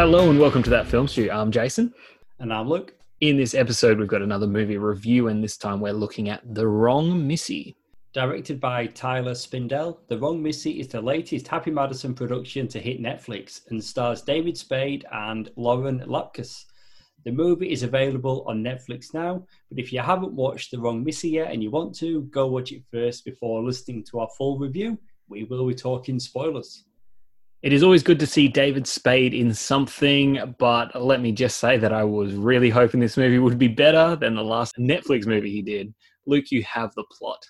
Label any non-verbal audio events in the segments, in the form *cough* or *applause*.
Hello and welcome to that film stew. I'm Jason. And I'm Luke. In this episode, we've got another movie review, and this time we're looking at The Wrong Missy. Directed by Tyler Spindel, The Wrong Missy is the latest Happy Madison production to hit Netflix and stars David Spade and Lauren Lapkus. The movie is available on Netflix now, but if you haven't watched The Wrong Missy yet and you want to, go watch it first before listening to our full review. We will be talking spoilers. It is always good to see David Spade in something, but let me just say that I was really hoping this movie would be better than the last Netflix movie he did. Luke, you have the plot.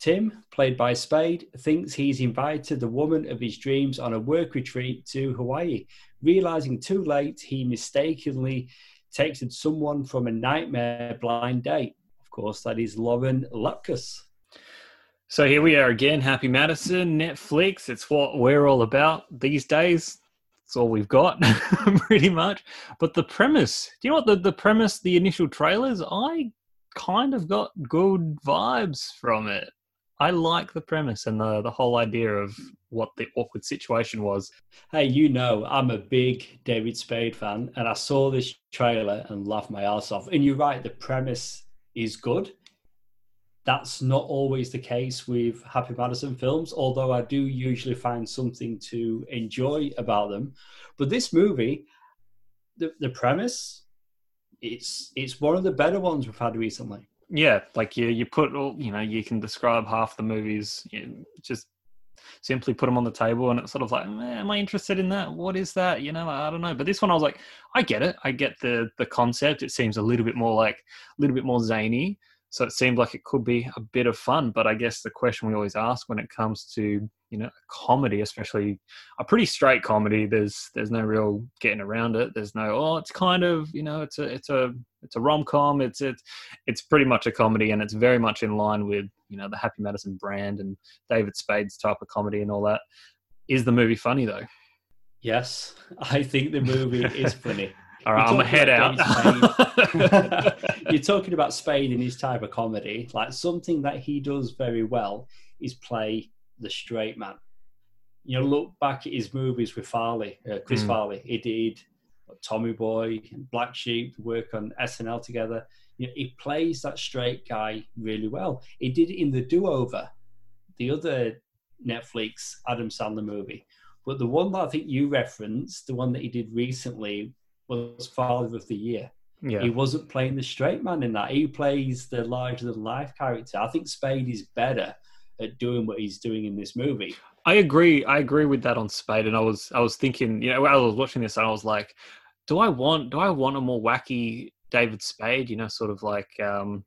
Tim, played by Spade, thinks he's invited the woman of his dreams on a work retreat to Hawaii. Realizing too late, he mistakenly texted someone from a nightmare blind date. Of course, that is Lauren Lapkus. So here we are again, Happy Madison, Netflix. It's what we're all about these days. It's all we've got, *laughs* pretty much. But the premise, do you know what the, the premise, the initial trailers, I kind of got good vibes from it. I like the premise and the, the whole idea of what the awkward situation was. Hey, you know, I'm a big David Spade fan, and I saw this trailer and laughed my ass off. And you're right, the premise is good that's not always the case with Happy Madison films, although I do usually find something to enjoy about them. But this movie, the, the premise, it's it's one of the better ones we've had recently. Yeah, like you you put all you know you can describe half the movies, just simply put them on the table, and it's sort of like, eh, am I interested in that? What is that? You know, I don't know. But this one, I was like, I get it. I get the the concept. It seems a little bit more like a little bit more zany so it seemed like it could be a bit of fun. But I guess the question we always ask when it comes to you know comedy, especially a pretty straight comedy, there's there's no real getting around it. There's no oh, it's kind of you know it's a it's a it's a rom com. It's it's it's pretty much a comedy, and it's very much in line with you know the Happy Madison brand and David Spade's type of comedy and all that. Is the movie funny though? Yes, I think the movie is funny. All right, I'm a head out. *laughs* You're talking about Spade in his type of comedy. Like something that he does very well is play the straight man. You know, look back at his movies with Farley, uh, Chris mm. Farley. He did Tommy Boy, and Black Sheep, work on SNL together. You know, he plays that straight guy really well. He did it in The Do Over, the other Netflix Adam Sandler movie. But the one that I think you referenced, the one that he did recently, was Father of the Year. Yeah. He wasn't playing the straight man in that. He plays the larger than life character. I think Spade is better at doing what he's doing in this movie. I agree. I agree with that on Spade. And I was I was thinking, you know, I was watching this and I was like, do I want do I want a more wacky David Spade? You know, sort of like um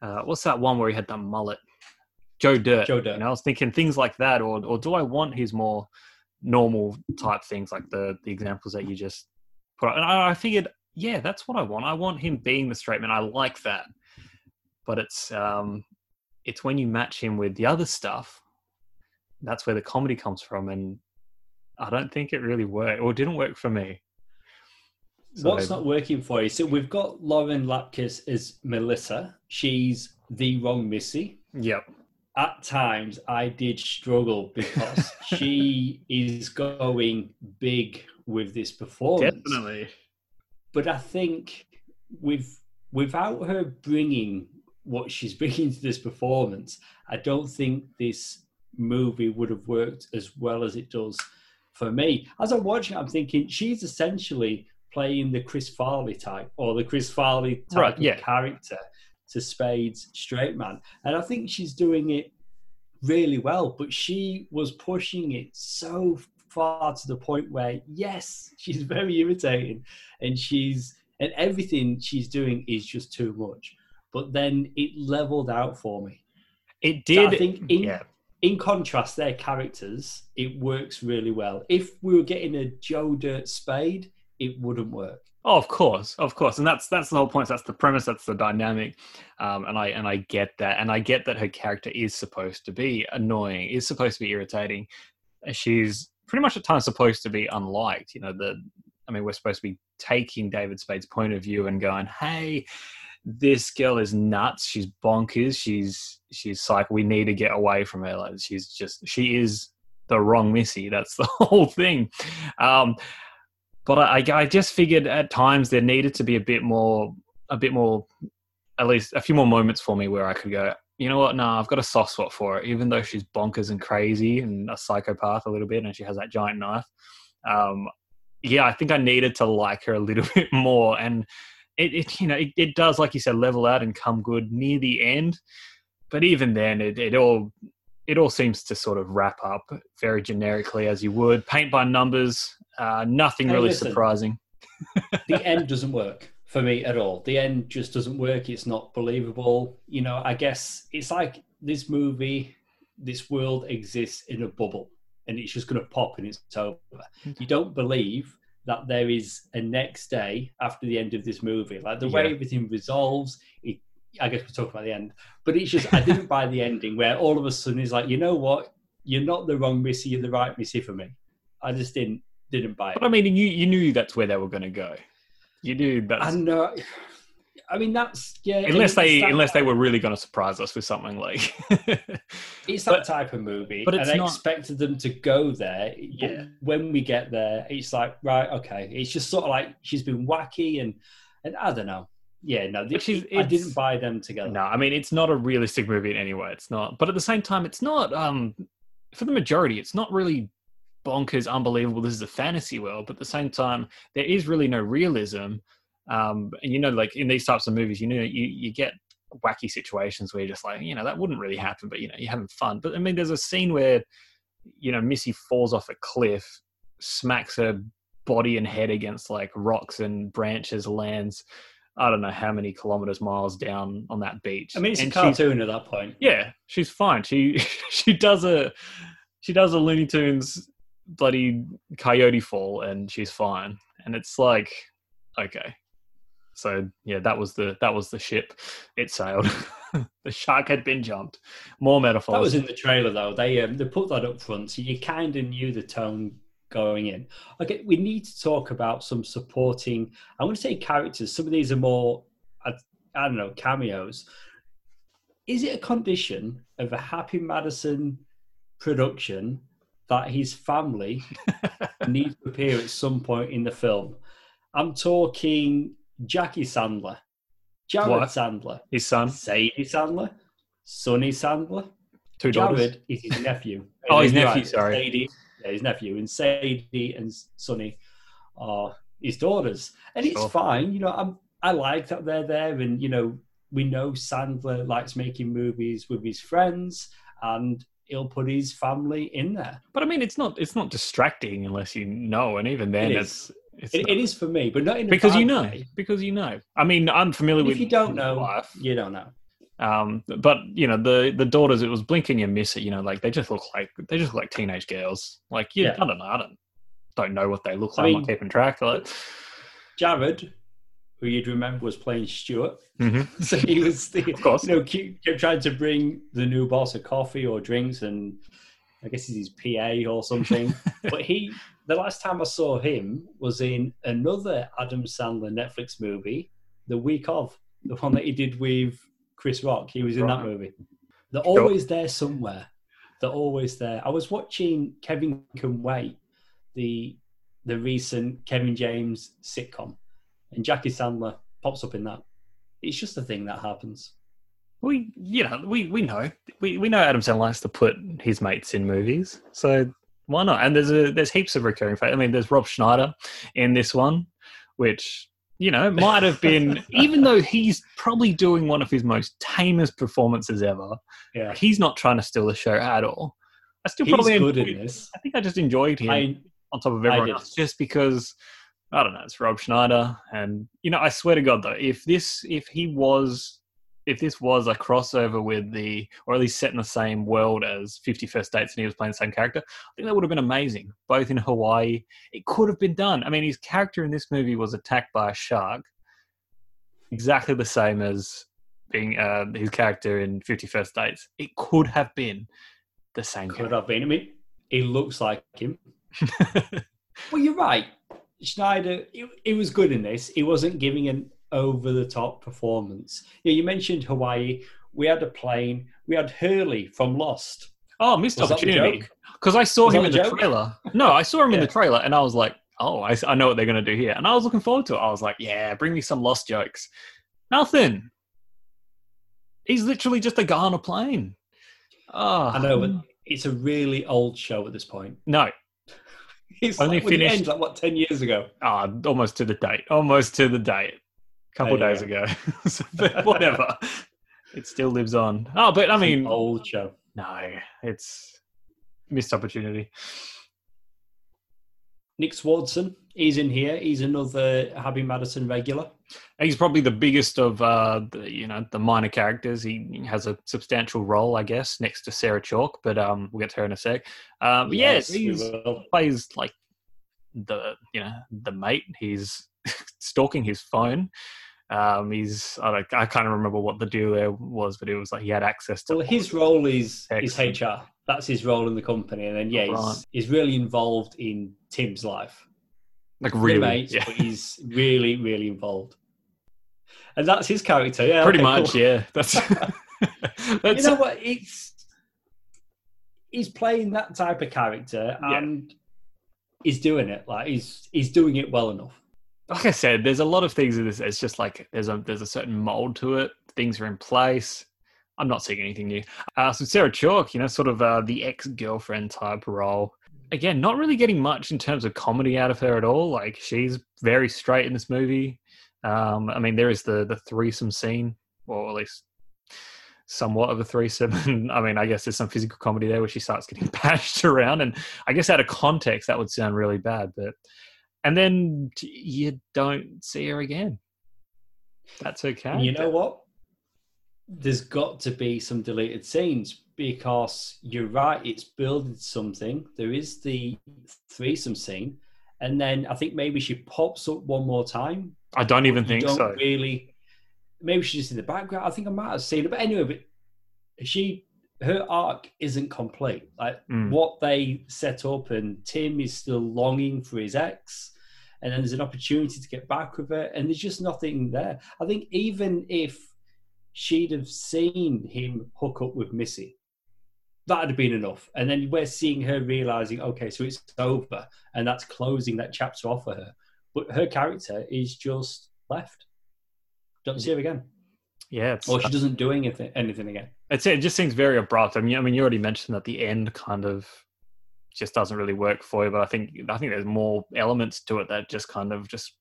uh, what's that one where he had the mullet? Joe Dirt. Joe Dirt. And I was thinking things like that, or or do I want his more normal type things like the the examples that you just put. And I, I figured, yeah, that's what I want. I want him being the straight man. I like that, but it's um, it's when you match him with the other stuff. That's where the comedy comes from, and I don't think it really worked or didn't work for me. So, What's not working for you? So we've got Lauren Lapkus as Melissa. She's the wrong Missy. Yep. At times, I did struggle because *laughs* she is going big with this performance. Definitely. But I think with without her bringing what she's *laughs* bringing to this performance, I don't think this movie would have worked as well as it does for me. As I'm watching, I'm thinking she's essentially playing the Chris Farley type or the Chris Farley type right, yeah. of character to Spade's straight man, and I think she's doing it really well. But she was pushing it so far to the point where yes, *laughs* she's very irritating, and she's and everything she's doing is just too much. But then it leveled out for me. It did. So I think in yeah. in contrast, their characters it works really well. If we were getting a Joe Dirt Spade, it wouldn't work. Oh, of course, of course, and that's that's the whole point. That's the premise. That's the dynamic, um, and I and I get that, and I get that her character is supposed to be annoying, is supposed to be irritating. She's pretty much at times supposed to be unliked. You know, the I mean, we're supposed to be taking David Spade's point of view and going, "Hey, this girl is nuts. She's bonkers. She's she's like, we need to get away from her. Like, she's just she is the wrong Missy. That's the *laughs* whole thing." Um, but I, I just figured at times there needed to be a bit more, a bit more, at least a few more moments for me where I could go, you know what? No, I've got a soft spot for her, even though she's bonkers and crazy and a psychopath a little bit, and she has that giant knife. Um, yeah, I think I needed to like her a little *laughs* bit more, and it, it you know, it, it, does, like you said, level out and come good near the end. But even then, it, it all it all seems to sort of wrap up very generically as you would paint by numbers. Uh, nothing hey, really listen, surprising. *laughs* the end *laughs* doesn't work for me at all. The end just doesn't work. It's not believable. You know, I guess it's like this movie, this world exists in a bubble and it's just going to pop and it's over. You don't believe that there is a next day after the end of this movie. Like the way everything resolves, it, I guess we're talking about the end, but it's just, I didn't *laughs* buy the ending where all of a sudden it's like, you know what? You're not the wrong Missy, you're the right Missy for me. I just didn't didn't buy it. But I mean, you you knew that's where they were going to go. You knew that. I know. I mean, that's yeah. Unless they that, unless they were really going to surprise us with something like. *laughs* it's that but, type of movie, but it's and not... I expected them to go there. Yeah. when we get there, it's like right, okay. It's just sort of like she's been wacky and and I don't know. Yeah, no, I didn't buy them together. No, I mean it's not a realistic movie in any way. It's not, but at the same time, it's not. Um, for the majority, it's not really bonkers, unbelievable. This is a fantasy world, but at the same time, there is really no realism. Um, and you know, like in these types of movies, you know, you you get wacky situations where you're just like, you know, that wouldn't really happen, but you know, you're having fun. But I mean, there's a scene where, you know, Missy falls off a cliff, smacks her body and head against like rocks and branches, lands. I don't know how many kilometers, miles down on that beach. I mean, it's and a cartoon at that point. Yeah, she's fine. She *laughs* she does a she does a Looney Tunes bloody coyote fall and she's fine. And it's like, okay. So yeah, that was the that was the ship. It sailed. *laughs* the shark had been jumped. More metaphors. That was in the trailer though. They um, they put that up front, so you kind of knew the tone going in. Okay, we need to talk about some supporting. I want to say characters. Some of these are more, I, I don't know, cameos. Is it a condition of a Happy Madison production that his family *laughs* needs to appear at some point in the film. I'm talking Jackie Sandler, Jared what? Sandler, his son, Sadie Sandler, Sunny Sandler. Two Jared daughters. is his nephew. oh, his nephew. Right, sorry, Sadie, Uh, his nephew, and Sadie and Sunny are his daughters, and it's sure. fine. You know, I'm I like that they're there, and you know, we know Sandler likes making movies with his friends, and he'll put his family in there. But I mean, it's not it's not distracting unless you know, and even then, it it's. It's it, it is for me, but not in because you know. Way. Because you know. I mean, I'm familiar with. If you don't know, you don't know. Um, but you know the the daughters, it was blink and you miss it. You know, like they just look like they just look like teenage girls. Like yeah, I don't know, I don't don't know what they look like. I am not keeping track. Like Jared, who you'd remember was playing Stuart. Mm-hmm. *laughs* so he was, the, of course, you know, keep, kept trying to bring the new boss a coffee or drinks, and I guess he's his PA or something. *laughs* but he, the last time I saw him was in another Adam Sandler Netflix movie, the week of the one that he did with Chris Rock. He was in right. that movie. They're always there somewhere. They're always there. I was watching Kevin Can Wait, the the recent Kevin James sitcom and Jackie Sandler pops up in that. It's just a thing that happens. We, you know, we we know we, we know Adam Sandler likes to put his mates in movies, so why not? And there's a there's heaps of recurring. I mean, there's Rob Schneider in this one, which you know might have been, even though he's probably doing one of his most tamest performances ever. Yeah, he's not trying to steal the show at all. I still he's probably good enjoyed, in this. I think I just enjoyed him I, on top of everyone else, just because I don't know, it's Rob Schneider. And, you know, I swear to God, though, if this, if he was, if this was a crossover with the, or at least set in the same world as 50 First Dates and he was playing the same character, I think that would have been amazing, both in Hawaii. It could have been done. I mean, his character in this movie was attacked by a shark, exactly the same as being uh, his character in 50 First Dates. It could have been the same. Could character. have been. I mean, he looks like him. *laughs* well, you're right. Schneider, he, he was good in this. He wasn't giving an over the top performance. Yeah, you mentioned Hawaii. We had a plane. We had Hurley from Lost. Oh, missed was opportunity. Because I saw was him in the joke? trailer. No, I saw him yeah. in the trailer, and I was like, oh, I, I know what they're going to do here. And I was looking forward to it. I was like, yeah, bring me some lost jokes. Nothing. He's literally just a guy on a plane. Oh, I know, but it's a really old show at this point. No. *laughs* It's Only like, it finished- ends, like what ten years ago. Ah, almost to the date. Almost to the date. A couple There you days ago. *laughs* So, but *laughs* whatever. it still lives on. Oh, but I mean, old show. no, it's missed opportunity. Nick Swardson, he's in here. He's another Happy Madison regular. He's probably the biggest of uh, the, you know the minor characters. He has a substantial role, I guess, next to Sarah Chalke. But um, we'll get to her in a sec. Um, but Yes, yeah, we plays like the you know the mate. He's *laughs* stalking his phone. Um, he's I, don't, I can't remember what the deal there was, but it was like he had access to. Well, his role is is HR. That's his role in the company, and then yeah, Right. he's, he's really involved in Tim's life. like really, mates, yeah, he's really, really involved. And that's his character. Yeah, pretty okay, much, cool. yeah. *laughs* *laughs* That's You know what? It's he's playing that type of character, Yeah. and he's doing it. Like he's he's doing it well enough. Like I said. There's a lot of things in this. It's just like there's a there's a certain mold to it. Things are in place. I'm not seeing anything new. Uh, so Sarah Chalke, you know, sort of uh, the ex girlfriend type role. Again, not really getting much in terms of comedy out of her at all. Like she's very straight in this movie. Um, I mean, there is the the threesome scene, or at least somewhat of a threesome. *laughs* I mean, I guess there's some physical comedy there where she starts getting *laughs* bashed around, and I guess out of context that would sound really bad. But and then you don't see her again. That's okay. You know what? There's got to be some deleted scenes because you're right. It's building something. There is the threesome scene, and then I think maybe she pops up one more time. I don't even think don't so. Really, maybe she's just in the background. I think I might have seen it, but anyway, but she her arc isn't complete. Like Mm. what they set up, and Tim is still longing for his ex, and then there's an opportunity to get back with her, and there's just nothing there. I think even if she'd have seen him hook up with Missy, that'd have been enough. And then we're seeing her realizing, okay, so it's over, and that's closing that chapter off for her. But her character is just left. Don't see her again, Yeah, or she doesn't do anything, anything again. it's it just seems very abrupt. I mean, I mean, you already mentioned that the end kind of just doesn't really work for you, but I think I think there's more elements to it that just kind of just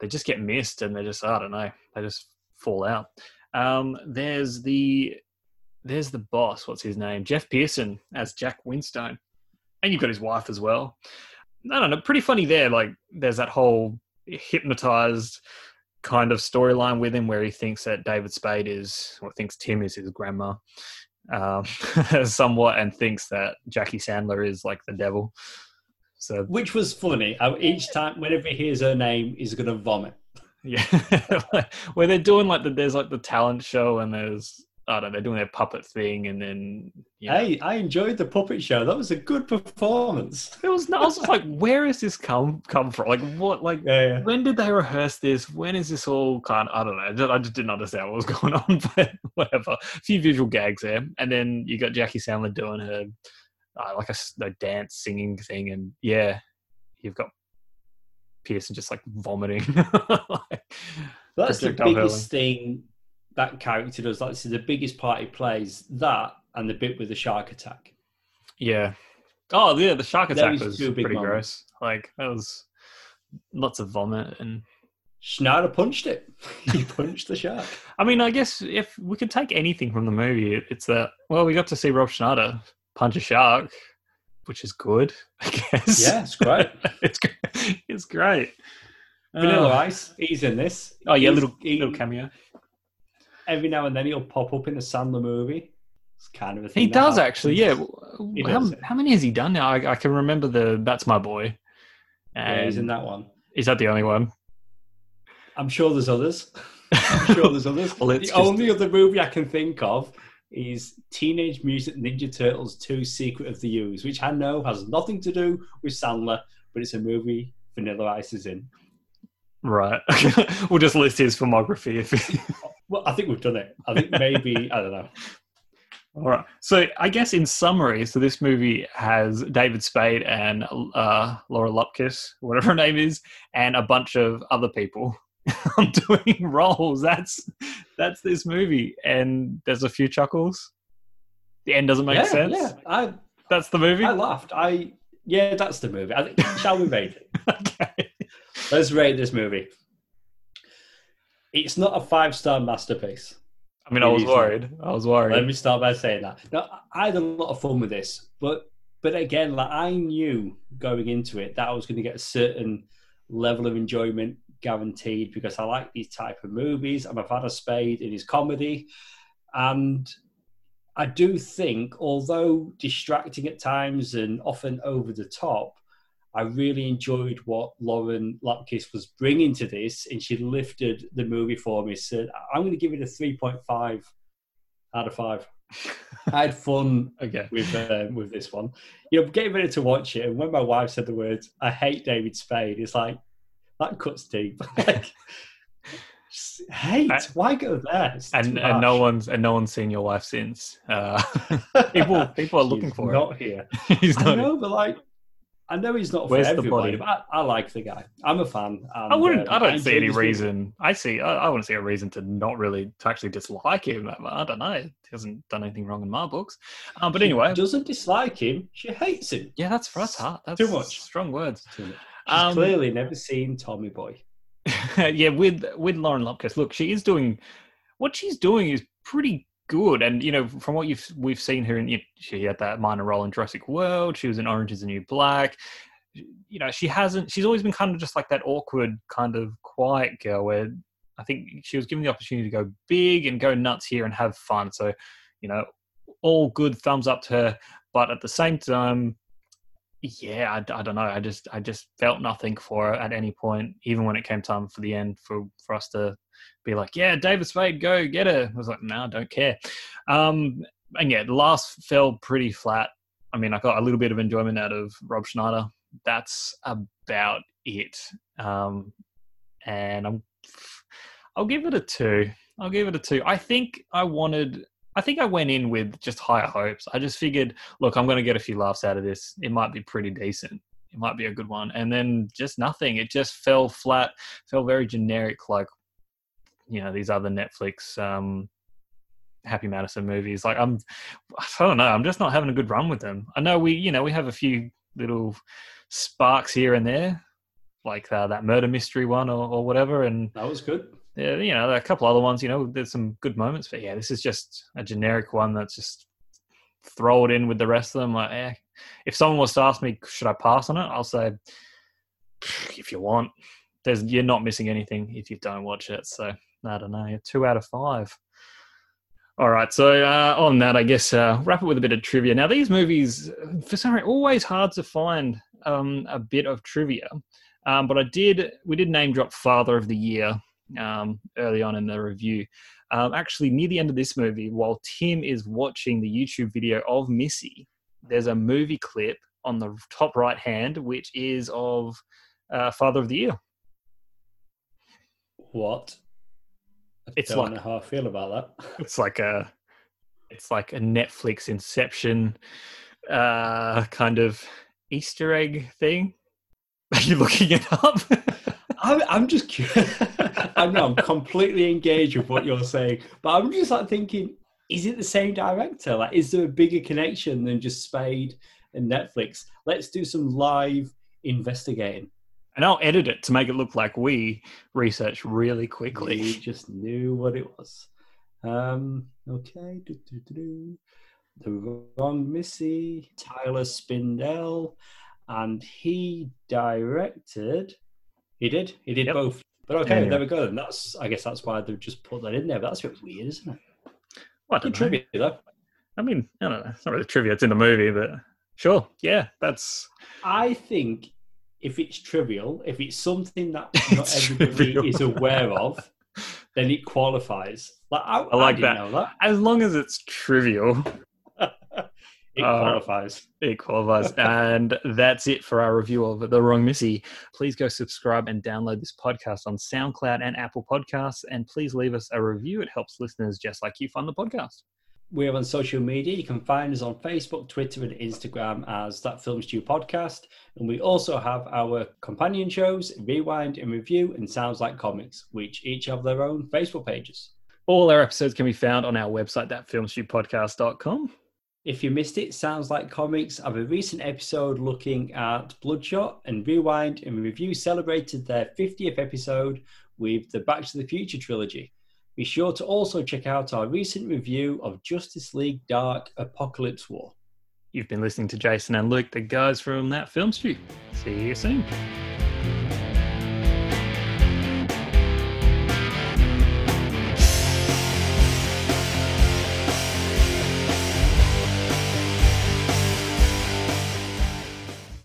they just get missed and they just I don't know they just fall out. Um, there's the there's the boss. What's his name? Geoff Pierson as Jack Winstone, and you've got his wife as well. I don't know, pretty funny there. Like there's that whole hypnotized kind of storyline with him where he thinks that David Spade is, or thinks Tim is his grandma, um, *laughs* somewhat, and thinks that Jackie Sandler is like the devil. So Which was funny. Each time, whenever he hears her name, he's going to vomit. yeah, *laughs* where they're doing like the there's like the talent show and there's I don't know they're doing their puppet thing and then you know, Hey, I enjoyed the puppet show. That was a good performance. *laughs* it was I was just like where has this come come from like what like Yeah, yeah. when did they rehearse this? When is this all kind? Of, I don't know. I just- didn't understand what was *laughs* going on, but whatever. A few visual gags there, and then you got Jackie Sandler doing her uh, like a dance singing thing, and yeah, you've got Pierson just like vomiting. *laughs* Like, That's the biggest thing that character does. Like, this is the biggest part he plays. That and the bit with the shark attack. yeah. Oh yeah, the shark attack Those was pretty moments. gross. Like that was lots of vomit and Schneider punched it. *laughs* he *laughs* punched the shark. I mean, I guess if we could take anything from the movie, it's that. Well, we got to see Rob Schneider punch a shark, which is good, *laughs* I guess. Yeah, it's great. it's great. It's great. Vanilla Uh, Ice, he's in this. oh yeah, He's- little he- little cameo. Every now and then he'll pop up in a Sandler movie. It's kind of a thing. He does happens. actually. Yeah. He how, does. how many has he done now? I, I can remember the "That's My Boy." Yeah, he's in that one. Is that the only one? I'm sure there's others. *laughs* I'm sure there's others. Well, the just- only other movie I can think of is Teenage Mutant Ninja Turtles 2 Secret of the Ooze, which I know has nothing to do with Sandler, but it's a movie Vanilla Ice is in. Right. *laughs* we'll just list his filmography. If *laughs* Well, I think we've done it. I think maybe, *laughs* I don't know. All right. So I guess in summary, so this movie has David Spade and uh, Laura Lupkis, whatever her name is, and a bunch of other people *laughs* doing roles. That's that's this movie, and there's a few chuckles. The end doesn't make yeah, sense. Yeah, I That's the movie. I laughed. I yeah, that's the movie. I think, shall we rate it? *laughs* okay. Let's rate this movie. It's not a five star masterpiece. I mean, I was worried. I was worried. Let me start by saying that. No, I had a lot of fun with this, but but again, like I knew going into it that I was going to get a certain level of enjoyment guaranteed because I like these type of movies. I'm a fan of Spade in his comedy, and I do think, although distracting at times and often over the top, I really enjoyed what Lauren Lapkus was bringing to this, and she lifted the movie for me. So I'm going to give it a 3.5 out of five. *laughs* I had fun again with um, with this one. You know, getting ready to watch it, and when my wife said the words "I hate David Spade," it's like that cuts deep. *laughs* like, hate? I- Why go there? It's And and no one's and no one's seen your wife since. Uh, *laughs* people people are looking for not here. it. He's I not. know, but like, I know he's not for Where's the everybody. body? But I, I like the guy. I'm a fan. And, I wouldn't. um, I don't see any this movie. reason. I see. I, I wouldn't see a reason to not really to actually dislike him. I don't know. He hasn't done anything wrong in my books. Um, but She anyway, doesn't dislike him. She hates him. yeah, that's that's hard. That's Too much. Strong words. Too much. She's Um, clearly never seen Tommy Boy. *laughs* yeah, with with Lauren Lupkus, look, she is doing what she's doing is pretty good. And you know, from what you've we've seen her in, you she had that minor role in Jurassic World. She was in Orange Is the New Black. You know, she hasn't. She's always been kind of just like that awkward, kind of quiet girl. Where I think she was given the opportunity to go big and go nuts here and have fun. So, you know, all good thumbs up to her. But at the same time, yeah, I, I don't know. I just I just felt nothing for her at any point, even when it came time for the end for for us to be like, yeah, David Spade, go get her. I was like, no, I don't care. Um, and yeah, the last fell pretty flat. I mean, I got a little bit of enjoyment out of Rob Schneider. That's about it. Um, and I'm, I'll give it a two. I'll give it a two. I think I wanted. I think I went in with just higher hopes. I just figured, look, I'm going to get a few laughs out of this. It might be pretty decent. It might be a good one. And then just nothing. It just fell flat. Fell very generic, like you know these other Netflix um, Happy Madison movies. Like I'm, I don't know. I'm just not having a good run with them. I know we, you know, we have a few little sparks here and there, like uh, that murder mystery one or, or whatever, and That was good. You know, there are a couple other ones. You know, there's some good moments, but yeah, this is just a generic one that's just throw it in with the rest of them. Like, eh. if someone was to ask me, should I pass on it? I'll say, if you want. There's you're not missing anything if you don't watch it. So I don't know. Two out of five. All right. So uh, on that, I guess uh, wrap it with a bit of trivia. Now these movies, for some reason, always hard to find um, a bit of trivia. Um, but I did. We did name drop Father of the Year um, early on in the review. Um, actually, near the end of this movie, while Tim is watching the YouTube video of Missy, there's a movie clip on the top right hand, which is of uh, Father of the Year. What? I It's don't like- know how I feel about that. It's like a, it's like a Netflix Inception uh, kind of Easter egg thing. *laughs* Are you looking it up? *laughs* I'm, I'm just curious. *laughs* I know I'm completely engaged with what you're saying, but I'm just like thinking, is it the same director? Like, is there a bigger connection than just Spade and Netflix? Let's do some live investigating. and I'll edit it to make it look like we research really quickly. We just knew what it was. Um, okay. Do, do, do. The Wrong Missy, Tyler Spindel, and he directed. He did. He did Yep. both. But okay, Yeah. there we go. And that's. I guess that's why they've just put that in there. But that's a bit weird, isn't it? Well, I Good trivia, though. I mean, I don't know. It's not really trivia. It's in the movie, but sure. Yeah, that's I think if it's trivial, if it's something that *laughs* not everybody trivial. is aware of, *laughs* then it qualifies. Like I, I like didn't that. know that. as long as it's trivial, *laughs* it Uh, qualifies. it qualifies. *laughs* and that's it for our review of The Wrong Missy. Please go subscribe and download this podcast on SoundCloud and Apple Podcasts. And please leave us a review. It helps listeners just like you find the podcast. We're on social media. You can find us on Facebook, Twitter, and Instagram as That Film Stew Podcast. And we also have our companion shows, Rewind and Review, and Sounds Like Comics, which each have their own Facebook pages. All our episodes can be found on our website, thatfilmstewpodcast.com. If you missed it, Sounds Like Comics have a recent episode looking at Bloodshot, and Rewind and Review celebrated their 50th episode with the Back to the Future trilogy. Be sure to also check out our recent review of Justice League Dark Apocalypse War. You've been listening to Jason and Luke, the guys from That Film Stew. See you soon.